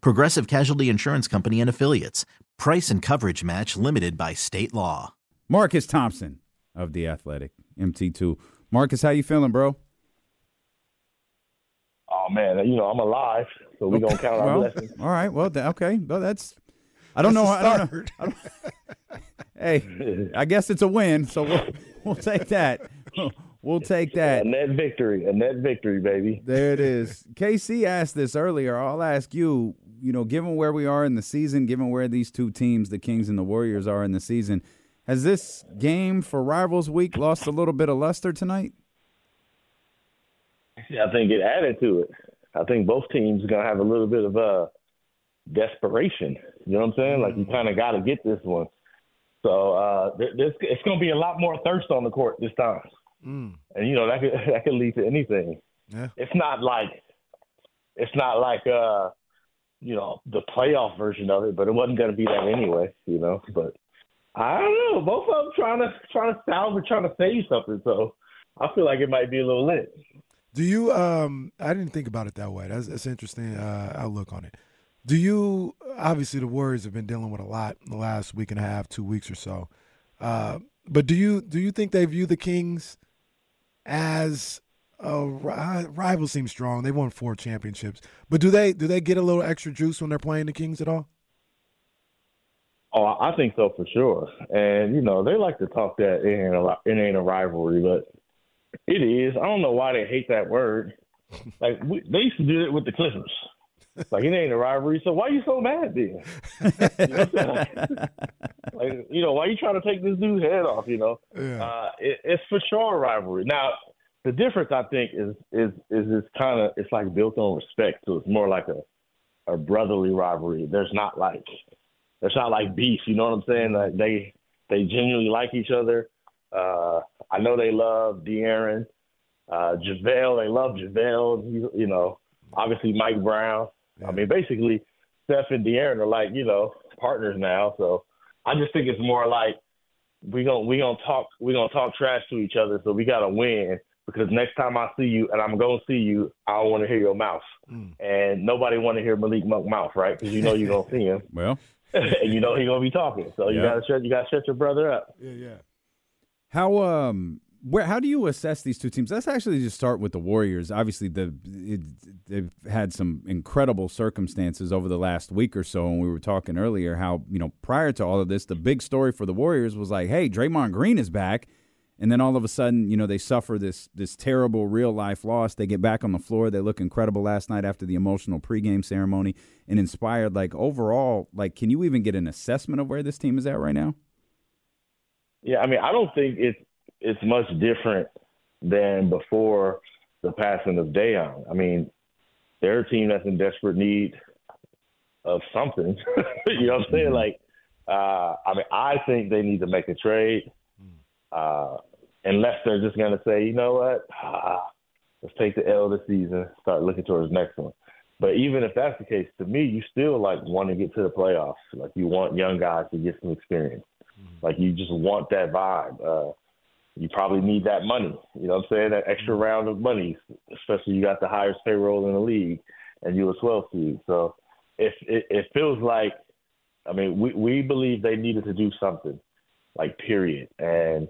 Progressive Casualty Insurance Company and Affiliates. Price and coverage match limited by state law. Marcus Thompson of The Athletic, MT2. Marcus, how you feeling, bro? Oh man, you know I'm alive, so we're gonna count our well, blessings. All right. Well, th- okay. Well, that's. I don't know. I don't know. I don't, hey, I guess it's a win, so we'll we'll take that. We'll take that. A net victory, a net victory, baby. There it is. KC asked this earlier. I'll ask you. You know, given where we are in the season, given where these two teams, the Kings and the Warriors, are in the season, has this game for Rivals Week lost a little bit of luster tonight? I think it added to it. I think both teams are gonna have a little bit of uh desperation. You know what I'm saying? Like you kind of got to get this one. So uh, this it's gonna be a lot more thirst on the court this time, Mm. and you know that could that could lead to anything. Yeah. It's not like it's not like uh you know the playoff version of it, but it wasn't gonna be that anyway. You know, but I don't know. Both of them trying to trying to salvage, trying to save something. So I feel like it might be a little lit. Do you? Um, I didn't think about it that way. That's that's interesting uh, outlook on it. Do you? Obviously, the Warriors have been dealing with a lot in the last week and a half, two weeks or so. Uh, but do you do you think they view the Kings as a rival? Seems strong. They won four championships, but do they do they get a little extra juice when they're playing the Kings at all? Oh, I think so for sure. And you know, they like to talk that it ain't a it ain't a rivalry, but it is. I don't know why they hate that word. Like we, they used to do it with the Clippers. Like it ain't a rivalry, so why you so mad then? you know, like, you know, why you trying to take this dude's head off? You know, Yeah. uh, it, it's for sure a rivalry. Now, the difference I think is is is it's kind of it's like built on respect, so it's more like a a brotherly rivalry. There's not like there's not like beef. You know what I'm saying? Like they they genuinely like each other. Uh, I know they love De'Aaron, uh, JaVale. They love JaVale. You, you know, obviously Mike Brown. I mean, basically, Steph and De'Aaron are like you know partners now. So I just think it's more like we gonna we gonna talk we gonna talk trash to each other. So we gotta win because next time I see you and I'm gonna see you, I want to hear your mouth. And nobody want to hear Malik Monk mouth, right? Because you know you're gonna see him. Well, and you know he's gonna be talking. So you Yeah. gotta shut you gotta shut your brother up. Yeah, yeah. How um where how do you assess these two teams? Let's actually just start with the Warriors. Obviously, the it, they've had some incredible circumstances over the last week or so, and we were talking earlier how you know prior to all of this, the big story for the Warriors was like, hey, Draymond Green is back, and then all of a sudden, you know, they suffer this this terrible real life loss. They get back on the floor. They look incredible last night after the emotional pregame ceremony, and inspired. Like overall, like can you even get an assessment of where this team is at right now? Yeah, I mean I don't think it's it's much different than before the passing of Dejan. I mean, they're a team that's in desperate need of something. you know what I'm saying? Like, uh, I mean, I think they need to make a trade, uh, unless they're just going to say, you know what, ah, let's take the L this season, start looking towards the next one. But even if that's the case, to me, you still like want to get to the playoffs. Like you want young guys to get some experience. Like you just want that vibe. Uh, you probably need that money. You know what I'm saying? That extra round of money, especially you got the highest payroll in the league and you're a 12 seed. So if it, it feels like, I mean, we, we believe they needed to do something, like period. And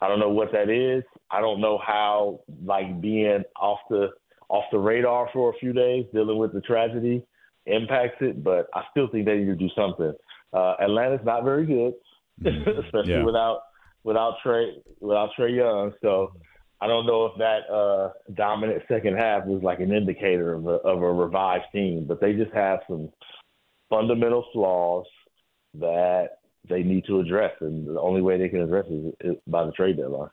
I don't know what that is. I don't know how like being off the off the radar for a few days, dealing with the tragedy, impacts it, but I still think they need to do something. Uh, Atlanta's not very good, especially Yeah. without without Trey without Trey Young. So I don't know if that uh, dominant second half was like an indicator of a, of a revived team, but they just have some fundamental flaws that they need to address, and the only way they can address it is by the trade deadline.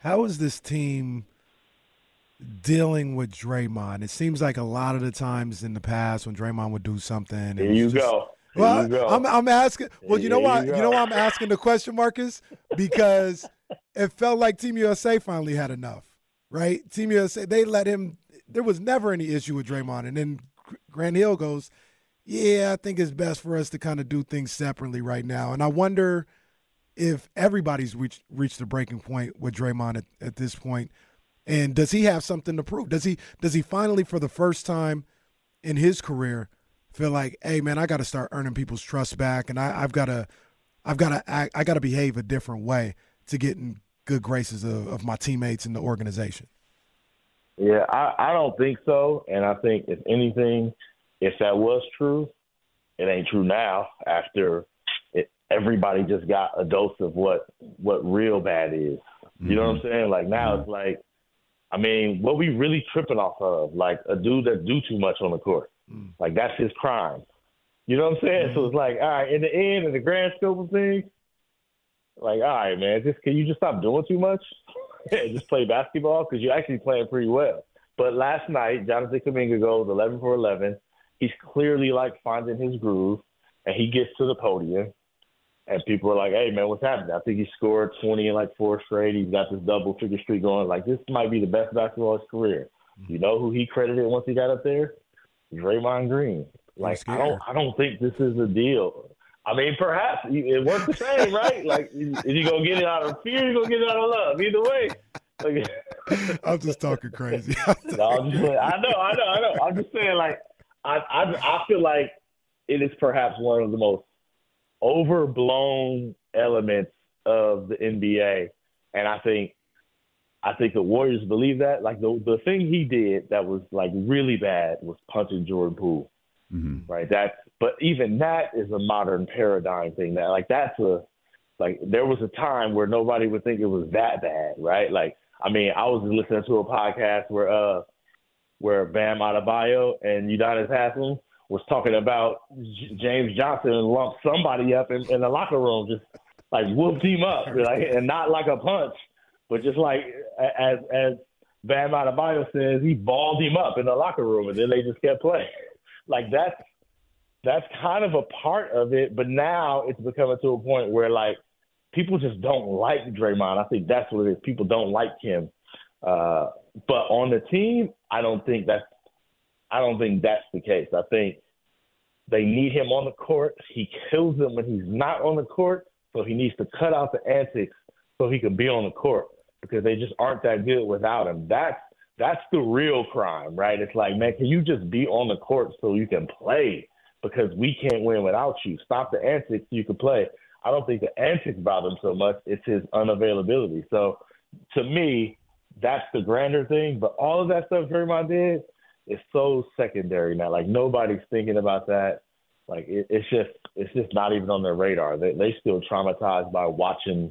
How is this team dealing with Draymond? It seems like a lot of the times in the past when Draymond would do something, it Here was you just- go. Well. I'm, I'm asking. Well, you know why? you You, know why I'm asking the question, Marcus? Because it felt like Team USA finally had enough, right? Team USA they let him. There was never any issue with Draymond, and then Grant Hill goes, "Yeah, I think it's best for us to kind of do things separately right now." And I wonder if everybody's reached reached the breaking point with Draymond at, at this point, and does he have something to prove? Does he does he finally, for the first time in his career, feel like, hey man, I got to start earning people's trust back, and I, I've got to, I've got to, act, I got to behave a different way to get in good graces of, of my teammates and the organization. Yeah, I, I don't think so. And I think if anything, if that was true, it ain't true now. After it, everybody just got a dose of what what real bad is. You know what I'm mm-hmm. saying? Like now it's mm-hmm. like, I mean, what we really tripping off of? Like a dude that do too much on the court. Mm. Like that's his crime. You know what I'm saying? So mm-hmm. it's like, all right, in the end, in the grand scope of things, like, all right, man, just can you just stop doing too much and just play basketball because you're actually playing pretty well. But last night, Jonathan Kuminga goes 11 for 11. He's clearly like finding his groove, and he gets to the podium, and people are like, "Hey, man, what's happening?" I think he scored 20 in like four straight. He's got this double figure streak going. Like this might be the best basketball of his career. Mm-hmm. You know who he credited once he got up there? Draymond Green. Like I don't, I don't think this is a deal. I mean, perhaps it works the same, right? Like, is he gonna get it out of fear? You gonna get it out of love? Either way. Like, I'm just talking crazy. no, just I know, I know, I know. I'm just saying, like, I, I, I feel like it is perhaps one of the most overblown elements of the NBA, and I think, I think the Warriors believe that. Like the the thing he did that was like really bad was punching Jordan Poole, Mm-hmm. right? That but even that is a modern paradigm thing. That like that's a like there was a time where nobody would think it was that bad, right? Like I mean, I was listening to a podcast where uh where Bam Adebayo and Udonis Haslam was talking about J- James Johnson and lumped somebody up in, in the locker room, just like whooped him up, like, and not like a punch, but just like as as Bam Adebayo says, he balled him up in the locker room, and then they just kept playing. Like that's that's kind of a part of it, but now it's becoming to a point where like people just don't like Draymond. I think that's what it is. People don't like him. Uh, but on the team, I don't think that's I don't think that's the case. I think they need him on the court. He kills them when he's not on the court, so he needs to cut out the antics so he can be on the court because they just aren't that good without him. That's that's the real crime, right? It's like, man, can you just be on the court so you can play? Because we can't win without you. Stop the antics so you can play. I don't think the antics bother him so much. It's his unavailability. So to me, that's the grander thing. But all of that stuff Draymond did is so secondary now. Like nobody's thinking about that. Like it, it's just it's just not even on their radar. They they still traumatized by watching,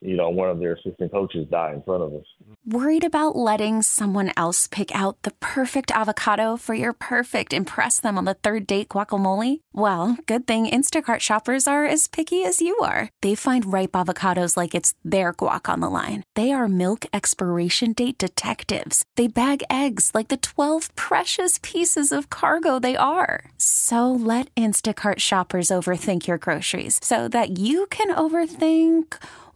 you know, one of their assistant coaches die in front of us. Worried about letting someone else pick out the perfect avocado for your perfect impress them on the third date guacamole? Well, good thing Instacart shoppers are as picky as you are. They find ripe avocados like it's their guac on the line. They are milk expiration date detectives. They bag eggs like the 12 precious pieces of cargo they are. So let Instacart shoppers overthink your groceries so that you can overthink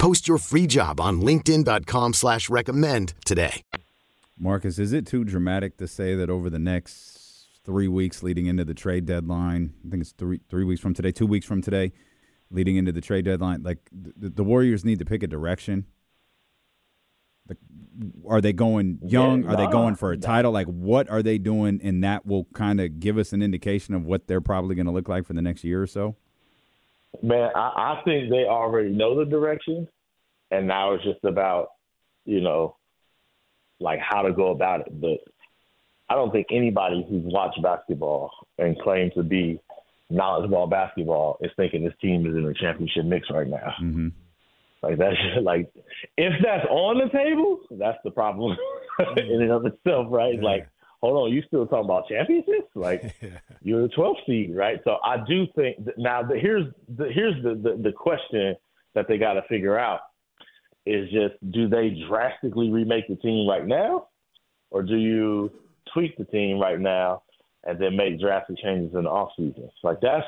Post your free job on LinkedIn.com slash recommend today. Marcus, is it too dramatic to say that over the next three weeks leading into the trade deadline, I think it's three three weeks from today, two weeks from today, leading into the trade deadline, like the, the Warriors need to pick a direction the, are they going young? Yeah, are they going for a nah. title? Like, what are they doing? And that will kind of give us an indication of what they're probably going to look like for the next year or so. Man, I, I think they already know the direction, and now it's just about, you know, like how to go about it. But I don't think anybody who's watched basketball and claims to be knowledgeable about basketball is thinking this team is in a championship mix right now. Mm-hmm. Like that's like if that's on the table, that's the problem in and of itself, right? Yeah. Like, hold on, you still talking about championships? Like you're the 12th seed, right? So I do think that now the, here's the here's the, the the question that they got to figure out is just do they drastically remake the team right now, or do you tweak the team right now and then make drastic changes in the off season? Like that's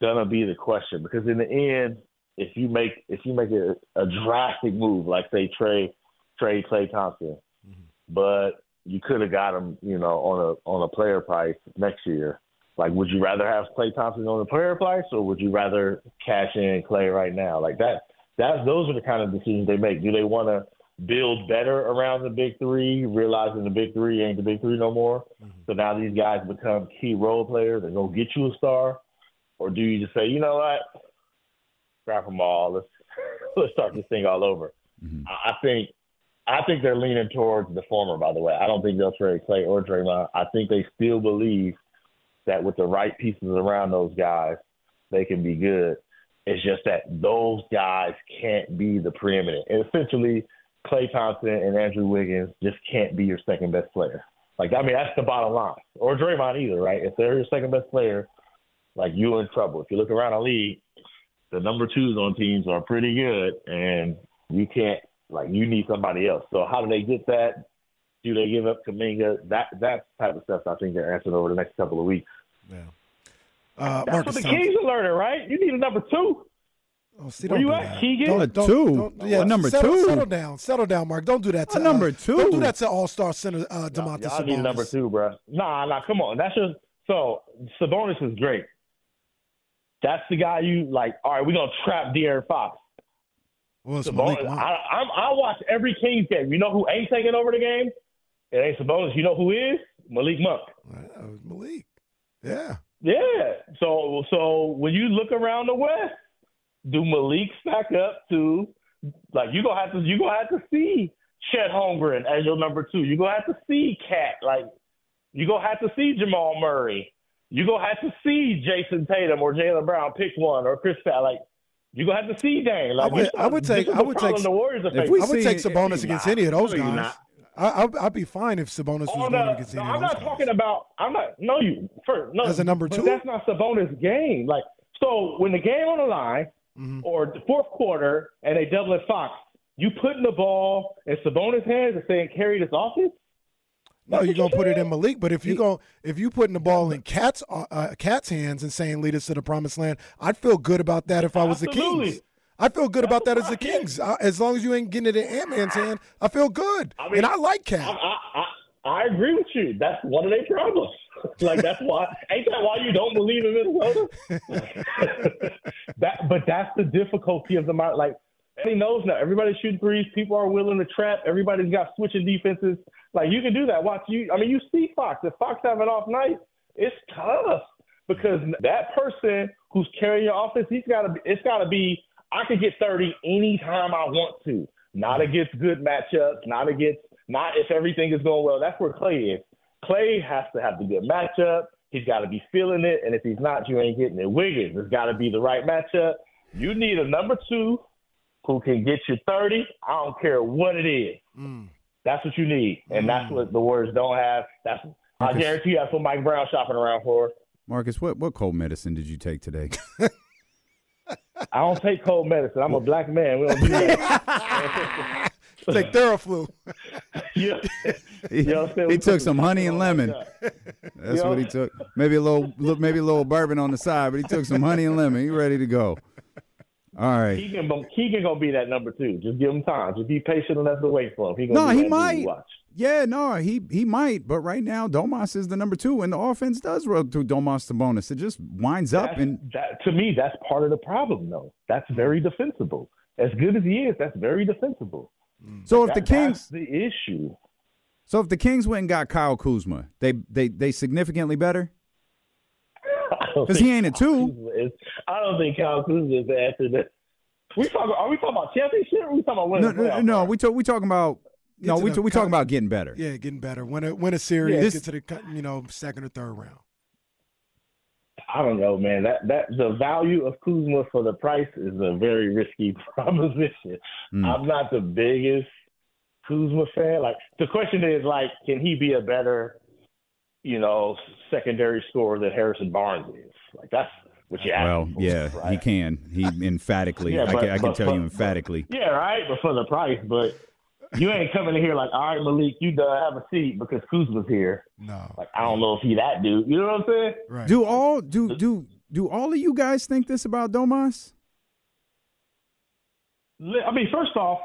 gonna be the question because in the end, if you make if you make a, a drastic move, like say trade trade Klay Thompson, mm-hmm. but you could have got him, you know, on a on a player price next year. Like, would you rather have Klay Thompson on a player price, or would you rather cash in Klay right now? Like that. That's those are the kind of decisions they make. Do they want to build better around the big three, realizing the big three ain't the big three no more? Mm-hmm. So now these guys become key role players and go get you a star, or do you just say, you know what, scrap them all, let's let's start this thing all over? Mm-hmm. I I think I think they're leaning towards the former. By the way, I don't think they'll trade Klay or Draymond. I think they still believe that with the right pieces around those guys, they can be good. It's just that those guys can't be the preeminent. And essentially, Klay Thompson and Andrew Wiggins just can't be your second best player. Like, I mean, that's the bottom line. Or Draymond either, right? If they're your second best player, like you're in trouble. If you look around the league, the number twos on teams are pretty good, and you can't like you need somebody else. So how do they get that? Do they give up Kuminga? That that type of stuff I think they're answering over the next couple of weeks. Yeah. Uh, That's Marcus what the Thompson- Kings are learning, right? You need a number two. Oh, see, Where don't you do at, that. Keegan? Don't, don't, two? don't- yeah, number settle, two? Settle down. Settle down, Mark. Don't do that to A number uh, two? Don't do that to All Star Center uh, Domantas Y'all need number two, bro. Nah, nah, come on. That's just so Sabonis is great. That's the guy you like. All right, we're gonna trap De'Aaron Fox. Well, Sabonis. I, I'm, I watch every Kings game. You know who ain't taking over the game? It ain't Sabonis. You know who is? Malik Monk. Uh, Malik. Yeah. Yeah. So so when you look around the West, do Malik stack up to like you gonna have to you gonna have to see Chet Holmgren as your number two. You gonna have to see Cat like you gonna have to see Jamal Murray. You gonna have to see Jayson Tatum or Jaylen Brown pick one or Chris Pat like. You gonna have to see Dane. Like I would- I would take- I would take- the Warriors If we I would see- take Sabonis against any of those guys. not. I, I'd, I'd be fine if Sabonis was Oh, going no, against no, any of I'm those not guys. talking about. I'm not. No, you first. No, As a number two? That's not Sabonis' game. Like so, when the game on the line Mm-hmm. or the fourth quarter and they double at Fox, you putting the ball in Sabonis' hands and saying carry this offense. No, you're gonna put it in Malik. But if you go, if you putting the ball in Cat's uh, uh, Cat's hands and saying lead us to the promised land, I'd feel good about that if I was the Absolutely. Kings. I feel good about that as the. Kings. Uh, as long as you ain't getting it in Ant Man's hand, I feel good. I mean, and I like I, Cat. I, I, I agree with you. That's one of their problems. like that's why ain't that why you don't believe in Minnesota? that, but that's the difficulty of the like. He knows now. Everybody's shooting threes. People are willing to trap. Everybody's got switching defenses. Like you can do that. Watch you. I mean, you see Fox. If Fox have an off night, it's tough because that person who's carrying your offense, he's got to. It's got to be. I could get thirty anytime I want to. Not against good matchups. Not against. Not if everything is going well. That's where Klay is. Klay has to have the good matchup. He's got to be feeling it, and if he's not, you ain't getting it. Wiggins, it's got to be the right matchup. You need a number two who can get you 30. I don't care what it is. Mm. That's what you need, and that's what the Warriors don't have. That's I guarantee you that's what Mike Brown shopping around for. Marcus, what what cold medicine did you take today? I don't take cold medicine. I'm a black man. We don't do that. Take Theraflu. he you know he took some honey and lemon. That's You what he took. Maybe a little, maybe a little bourbon on the side, but he took some honey and lemon. He ready to go. All right. Keegan, Keegan gonna be that number two. Just give him time. Just be patient enough to wait for him. He No, he might. Watch. Yeah, no, he he might, but right now Domas is the number two, and the offense does roll through Domas Sabonis. It just winds up and that to me, that's part of the problem, though. That's very defensible. As good as he is, that's very defensible. Mm. so if the Kings, that's the issue. so if the Kings went and got Kyle Kuzma, they they they significantly better. I don't 'Cause think he ain't a Kyle two. Is- I don't think Kyle Kuzma is after answer. To, we talking? Are we talking about championship? Or are we talking about winning? No, no, no, we talk, we talking about no, we to t- we talking about getting better. Yeah, getting better. Win a win a series. Yeah. get This- to the you know second or third round. I don't know, man. That that the value of Kuzma for the price is a very risky proposition. Mm. I'm not the biggest Kuzma fan. Like the question is, like, can he be a better, you know, secondary scorer that Harrison Barnes is? Like that's what you ask. Well, for, yeah, right? he can. He emphatically, Yeah, I but- can, I can but- tell you emphatically. Yeah, right. But for the price, but you ain't coming in here like, all right, Malik, you uh, have a seat because Kuzma's here. No, Like I don't know if he that dude. You know what I'm saying? right. Do all do do do all of you guys think this about Domas? I mean, first off,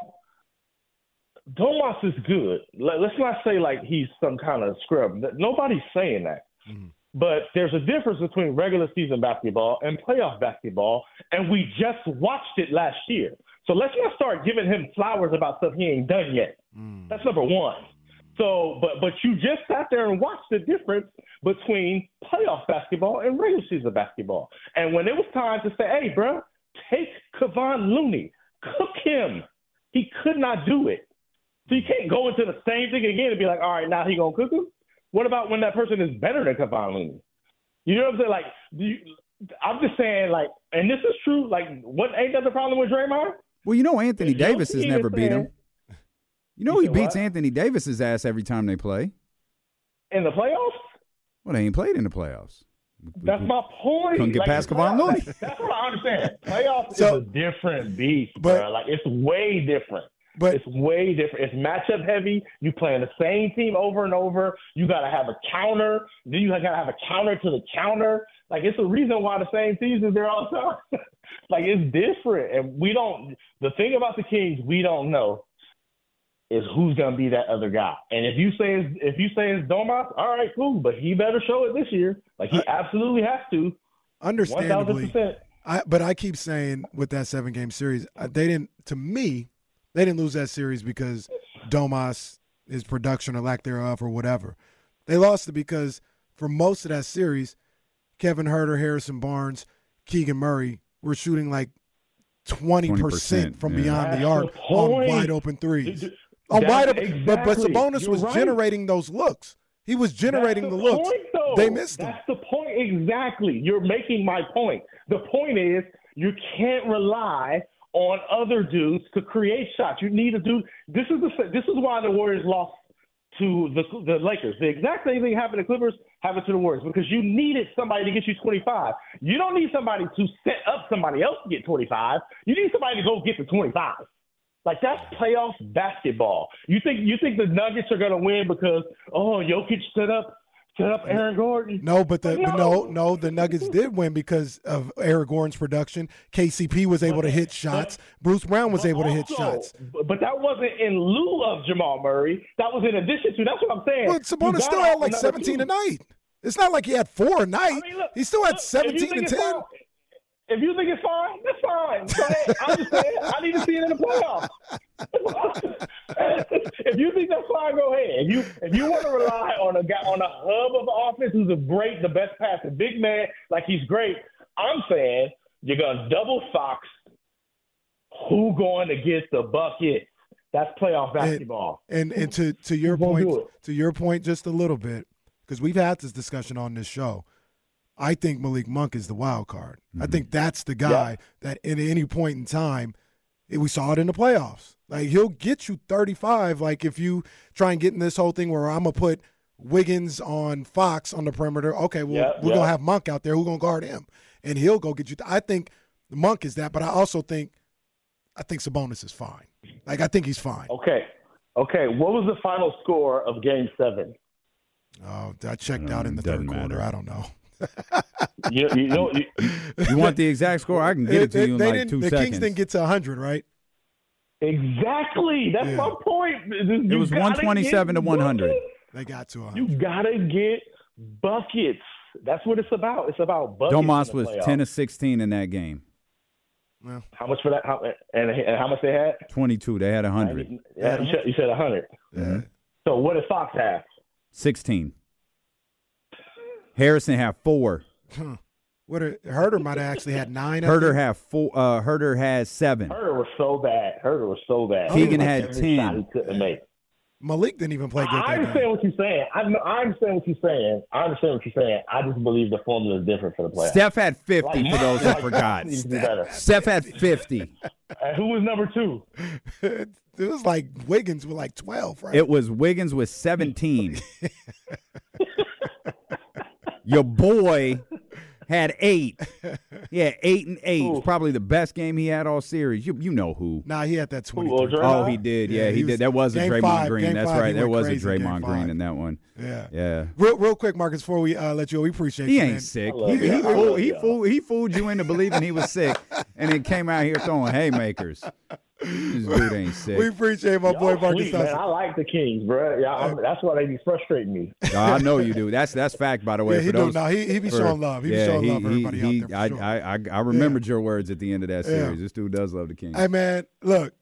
Domas is good. Let- Let's not say like he's some kind of scrub. Nobody's saying that. Mhm. But there's a difference between regular season basketball and playoff basketball, and we just watched it last year. So let's not start giving him flowers about stuff he ain't done yet. Mm. That's number one. So, but but you just sat there and watched the difference between playoff basketball and regular season basketball. And when it was time to say, "Hey, bro, take Kevon Looney, cook him," he could not do it. So you can't go into the same thing again and be like, "All right, now he gonna cook him." What about when that person is better than Kevon Looney? You know what I'm saying? Like, do you, I'm just saying, like, and this is true. Like, what ain't that the problem with Draymond? Well, you know Anthony If Davis has never beat him. You know he beats what? Anthony Davis's ass every time they play. In the playoffs? Well, they ain't played in the playoffs. That's my point. Couldn't get Like, past Kevon Looney. like, that's what I understand. Playoffs So- is a different beast, But- bro. Like it's way different. But It's way different. It's matchup heavy. You playing the same team over and over. You got to have a counter. Then you got to have a counter to the counter. Like it's the reason why the same teams is there all the time. like it's different, and we don't. The thing about the Kings, we don't know is who's gonna be that other guy. And if you say it's, if you say it's Domas, all right, cool. But he better show it this year. Like he absolutely has to. Understandably, percent. I but I keep saying with that seven game series, uh, they didn't. To me, they didn't lose that series because Domas, his production or lack thereof, or whatever. They lost it because for most of that series, Kevin Huerter, Harrison Barnes, Keegan Murray were shooting like twenty 20%, from yeah. beyond That's the arc the on wide open threes. Dude, On wide open, but but exactly. Sabonis You're was right. generating those looks. He was generating That's the, the looks. Point, though. They missed them. That's the point exactly. You're making my point. The point is you can't rely on other dudes to create shots. You need a dude. This is the this is why the Warriors lost to the the Lakers. The exact same thing happened to the Clippers happened to the Warriors because you needed somebody to get you 25. You don't need somebody to set up somebody else to get 25. You need somebody to go get the 25. Like that's playoff basketball. You think you think the Nuggets are gonna win because oh Jokic set up set up Aaron Gordon? No, but the No. no, no, the Nuggets did win because of Eric Gordon's production. KCP was able to hit shots. Bruce Brown was able to hit shots. But that wasn't in lieu of Jamal Murray. That was in addition to. That's what I'm saying. But You Sabonis still had like 17 two. a night. It's not like he had four a night. I mean, look, he still had look, 17 think and 10. fine- If you think it's fine, that's fine. I'm just saying, I need to see it in the playoffs. if you think that's fine, go ahead. If you if you want to rely on a guy on a hub of offense who's a great, the best passer, big man, like he's great, I'm saying you're gonna double Fox. Who going to get the bucket? That's playoff basketball. And and to to your point to your point just a little bit. because we've had this discussion on this show. I think Malik Monk is the wild card. I Mm-hmm. think that's the guy that at any point in time, eh, we saw it in the playoffs. Like he'll get you 35. Like if you try and get in this whole thing where I'm gonna put Wiggins on Fox on the perimeter. Okay, well Yeah, we're yeah. gonna have Monk out there. Who's gonna guard him? And he'll go get you. I think Monk is that, but I also think I think Sabonis is fine. Like I think he's fine. Okay. Okay. What was the final score of Game Seven? Oh, I checked out in the Um, doesn't third quarter. matter. I don't know. You, you know, you, You want the exact score? I can get it to you in they like didn't, two the seconds. Kings didn't get to 100, right? exactly. That's Yeah. my point. It was 127 to 100. They got to 100. You gotta get buckets. That's what it's about. It's about buckets. Domas was playoffs. 10 of 16 in that game. Well, How much for that? How, and, and how much they had? 22. They had 100. Yeah, you said, you said 100. yeah. Mm-hmm. So what did Fox have? 16. Harrison had four. What a, Huerter might have actually had nine. Huerter had four. Uh, Huerter had seven. Huerter was so bad. Huerter was so bad. Keegan Like had 10. He couldn't make. Malik didn't even play good. I that understand game. what you're saying. I, know- I understand what you're saying. I understand what you're saying. I just believe the formula is different for the playoffs. Steph had 50 Like, for those who like, forgot. needs to be better. Steph had 50. And who was number two? it was like Wiggins with like 12, right? It was Wiggins with 17. Your boy had eight. Yeah, eight and eight. It's Ooh. probably the best game he had all series. You you know who. nah, he had that 20. Oh, he did. Yeah, Yeah, he, he was- did. That was a game Draymond five- Green. That's five, right. There was a crazy Draymond Green five. in that one. Yeah. Yeah. Real, real quick, Marcus, before we uh, let you go, we appreciate He you. ain't man. sick. I love He, he, fooled, he, y'all. fooled, he fooled you into believing he was sick and then came out here throwing haymakers. This dude ain't sick. We appreciate my boy Y'all Marcus sweet, man. I like the Kings, bro. Yeah, I'm, that's why they be frustrating me. No, I know you do. That's that's fact, by the way. Yeah, he for do. those, No, he- he be for- showing love. He be showing he, love for he- everybody out there, for I, sure. I, I, I remembered your words at the end of that Yeah. series. This dude does love the Kings. Hey man, look,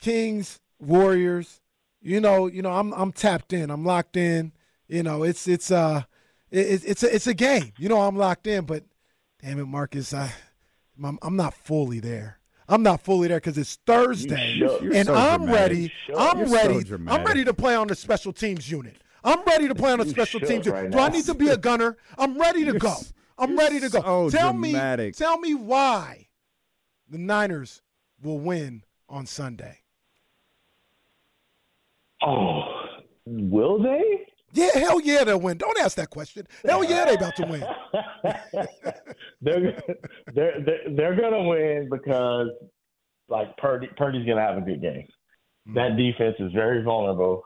Kings, Warriors. You know, you know, I'm I'm tapped in. I'm locked in. You know, it's it's uh, it, it's a it's a game. You know, I'm locked in. But damn it, Marcus, I I'm, I'm not fully there. I'm not fully there because it's Thursday. You're and so I'm dramatic. ready. I'm You're so ready. I'm ready to play on the special teams unit. I'm ready to play on the You special teams unit. right Do I need to be a gunner? I'm ready to You're go. I'm ready to go. so tell dramatic. me, tell me why the Niners will win on Sunday. Oh, will they? Yeah, hell yeah, they'll win. Don't ask that question. Hell yeah, they about to win. they're they're they're, they're gonna win because like Purdy Purdy's gonna have a good game. Mm. That defense is very vulnerable,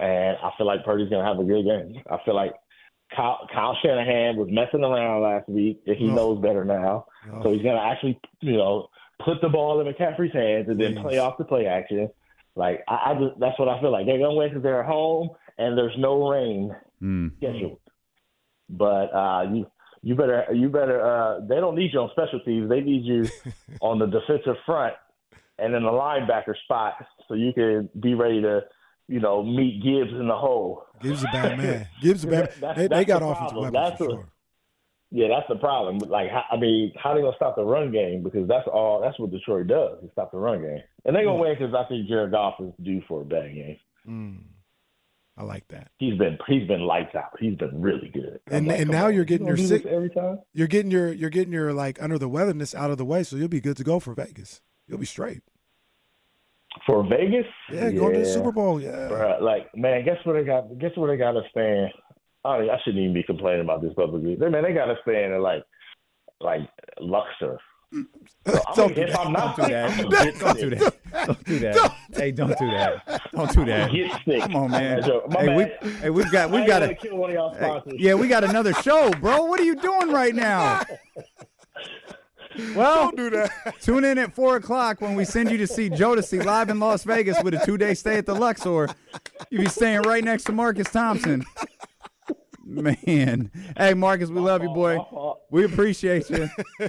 and I feel like Purdy's gonna have a good game. I feel like Kyle, Kyle Shanahan was messing around last week, and he Oh. knows better now. Oh. So he's gonna actually, you know, put the ball in McCaffrey's hands and then Please. play off the play action. Like I, I just, that's what I feel like. They're gonna win because they're at home and there's no rain Hmm. scheduled. But uh, you you better you better uh, they don't need you on special teams. They need you on the defensive front and in the linebacker spot so you can be ready to you know meet Gibbs in the hole. Gibbs a bad man. Gibbs a bad. That's- They, they got the offensive weapons That's for a- sure. Yeah, that's the problem. Like, how, I mean, how they gonna stop the run game? Because that's all. That's what Detroit does. Is stop the run game, and they gonna win because I think Jared Goff is due for a bad game. Mm. I like that. He's been he's been lights out. He's been really good. I'm And- like, and now on, you're getting gonna your do sick- every time. You're getting your you're getting your like under the weatherness out of the way, so you'll be good to go for Vegas. You'll be straight. For Vegas, Yeah, going to the Super Bowl. Yeah. Bruh, like man, guess what they got? Guess what they got us staying? I mean, I shouldn't even be complaining about this publicly. They man, they got us staying in like like Luxor. So, Don't do that. Not Don't do that. Don't do that. Don't do that. Hey, don't do that. Don't do that. Get sick. Come on, man. My joke. My Hey, we, hey, we've got we've got a kill one of y'all hey, yeah, we got another show, bro. What are you doing right now? Well, Don't do that. tune in at four o'clock when we send you to see Jodeci live in Las Vegas with a two day stay at the Luxor. You'll be staying right next to Marcus Thompson. Man, hey Marcus, we love you, boy. We appreciate you.